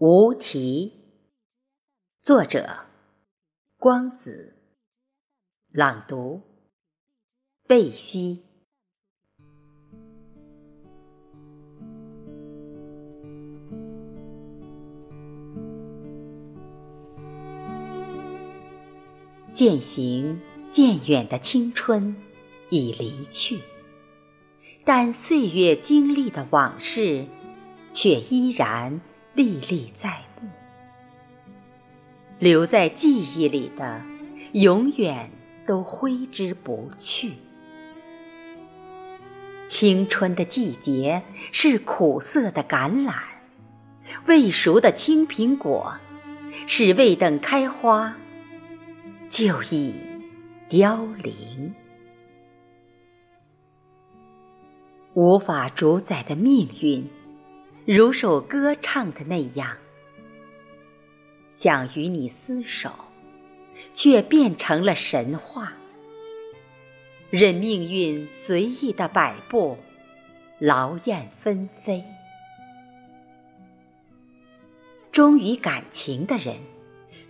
无题，作者光子，朗读贝西。渐行渐远的青春已离去，但岁月经历的往事却依然。历历在目，留在记忆里的，永远都挥之不去。青春的季节是苦涩的橄榄，未熟的青苹果，是未等开花就已凋零。无法主宰的命运。如首歌唱的那样，想与你厮守，却变成了神话。任命运随意的摆布，劳燕分飞。忠于感情的人，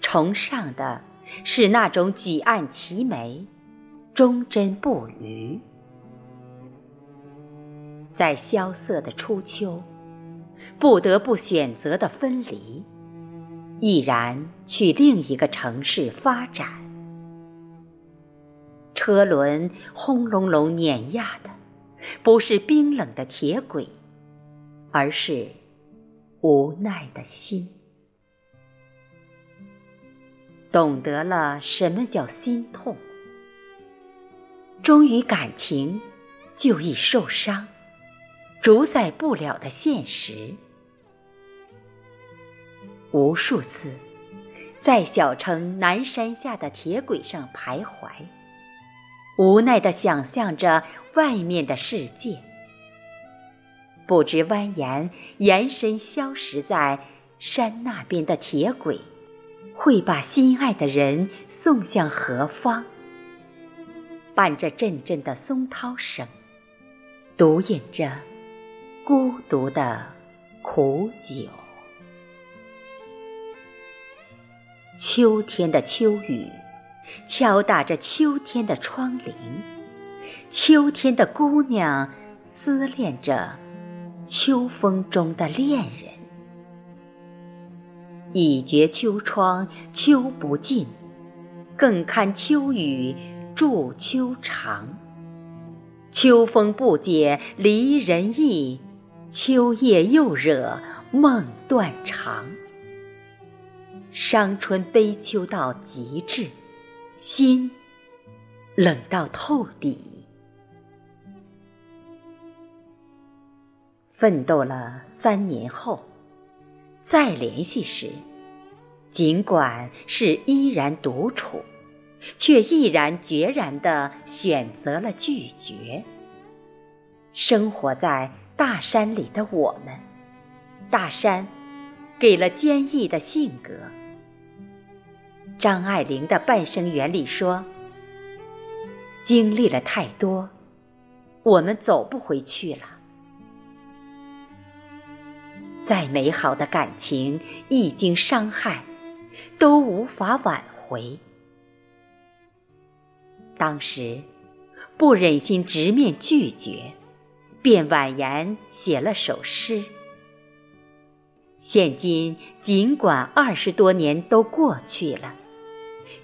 崇尚的是那种举案齐眉、忠贞不渝。在萧瑟的初秋。不得不选择的分离，毅然去另一个城市发展。车轮轰隆隆碾压的，不是冰冷的铁轨，而是无奈的心。懂得了什么叫心痛，忠于感情，就易受伤，主宰不了的现实。无数次，在小城南山下的铁轨上徘徊，无奈地想象着外面的世界。不知蜿蜒延伸消失在山那边的铁轨，会把心爱的人送向何方？伴着阵阵的松涛声，独饮着孤独的苦酒。秋天的秋雨，敲打着秋天的窗棂。秋天的姑娘思念着秋风中的恋人。已觉秋窗秋不尽，更堪秋雨助秋长。秋风不解离人意，秋夜又惹梦断肠。伤春悲秋到极致，心冷到透底。奋斗了三年后，再联系时，尽管是依然独处，却毅然决然地选择了拒绝。生活在大山里的我们，大山给了坚毅的性格。张爱玲的《半生缘》里说：“经历了太多，我们走不回去了。再美好的感情，一经伤害，都无法挽回。当时不忍心直面拒绝，便婉言写了首诗。现今尽管二十多年都过去了。”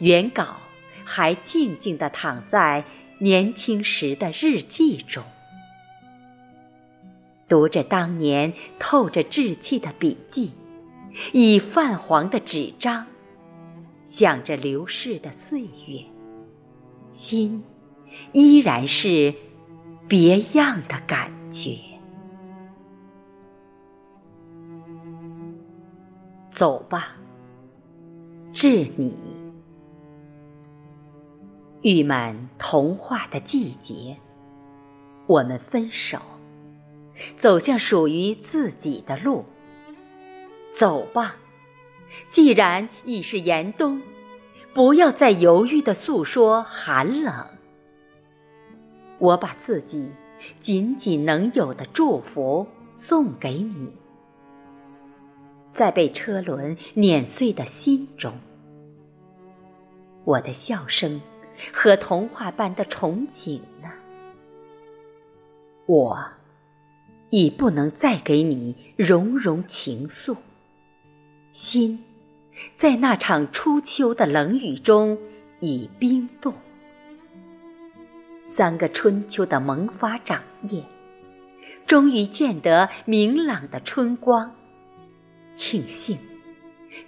原稿还静静地躺在年轻时的日记中，读着当年透着稚气的笔记，以泛黄的纸张，想着流逝的岁月，心依然是别样的感觉。走吧，致你。誉满童话的季节，我们分手，走向属于自己的路。走吧，既然已是严冬，不要再犹豫的诉说寒冷。我把自己仅仅能有的祝福送给你，在被车轮碾碎的心中。我的笑声和童话般的憧憬呢？我已不能再给你融融情愫，心在那场初秋的冷雨中已冰冻。三个春秋的萌发长叶，终于见得明朗的春光。庆幸，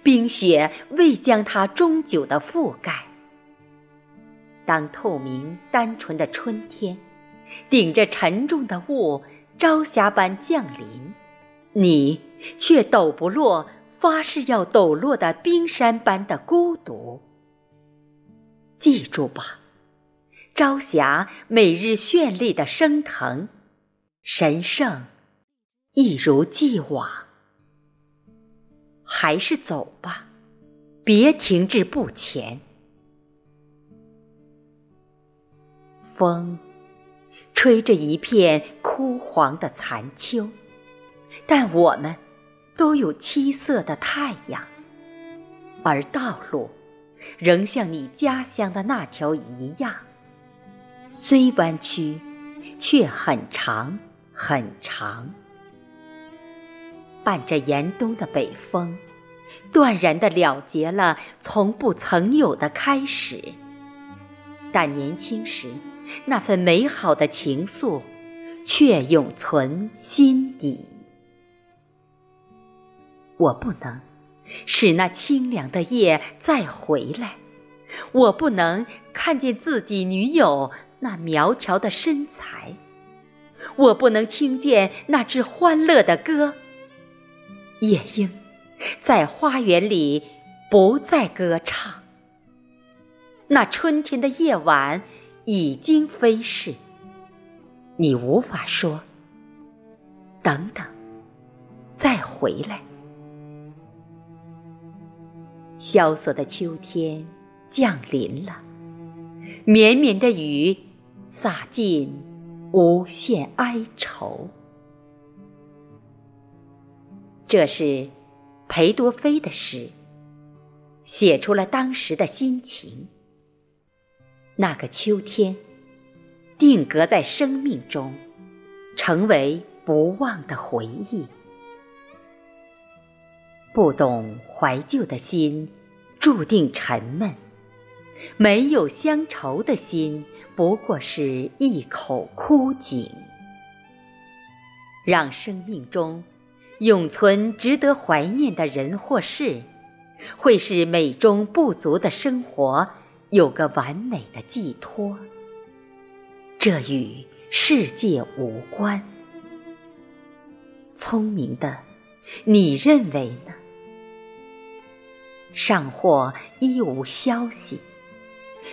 冰雪未将它终久的覆盖。当透明单纯的春天，顶着沉重的雾，朝霞般降临，你却抖不落，发誓要抖落的冰山般的孤独。记住吧，朝霞每日绚丽的升腾，神圣，一如既往。还是走吧，别停滞不前。风，吹着一片枯黄的残秋，但我们都有七色的太阳，而道路仍像你家乡的那条一样，虽弯曲，却很长很长。伴着严冬的北风，断然的了结了从不曾有的开始。但年轻时。那份美好的情愫，却永存心底。我不能使那清凉的夜再回来，我不能看见自己女友那苗条的身材，我不能听见那只欢乐的歌。夜莺在花园里不再歌唱，那春天的夜晚。已经飞逝，你无法说。等等，再回来。萧索的秋天降临了，绵绵的雨洒尽无限哀愁。这是裴多菲的诗，写出了当时的心情。那个秋天，定格在生命中，成为不忘的回忆。不懂怀旧的心，注定沉闷；没有乡愁的心，不过是一口枯井。让生命中永存值得怀念的人或事，会使美中不足的生活。有个完美的寄托，这与世界无关。聪明的，你认为呢？上或一无消息，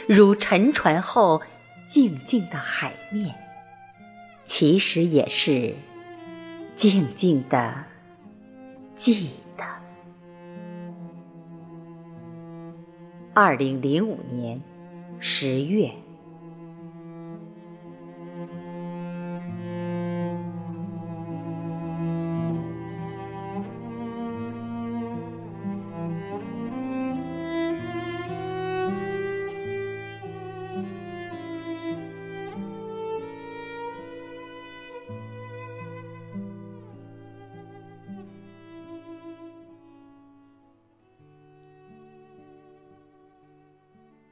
如沉船后静静的海面，其实也是静静的记得。二零零五年十月。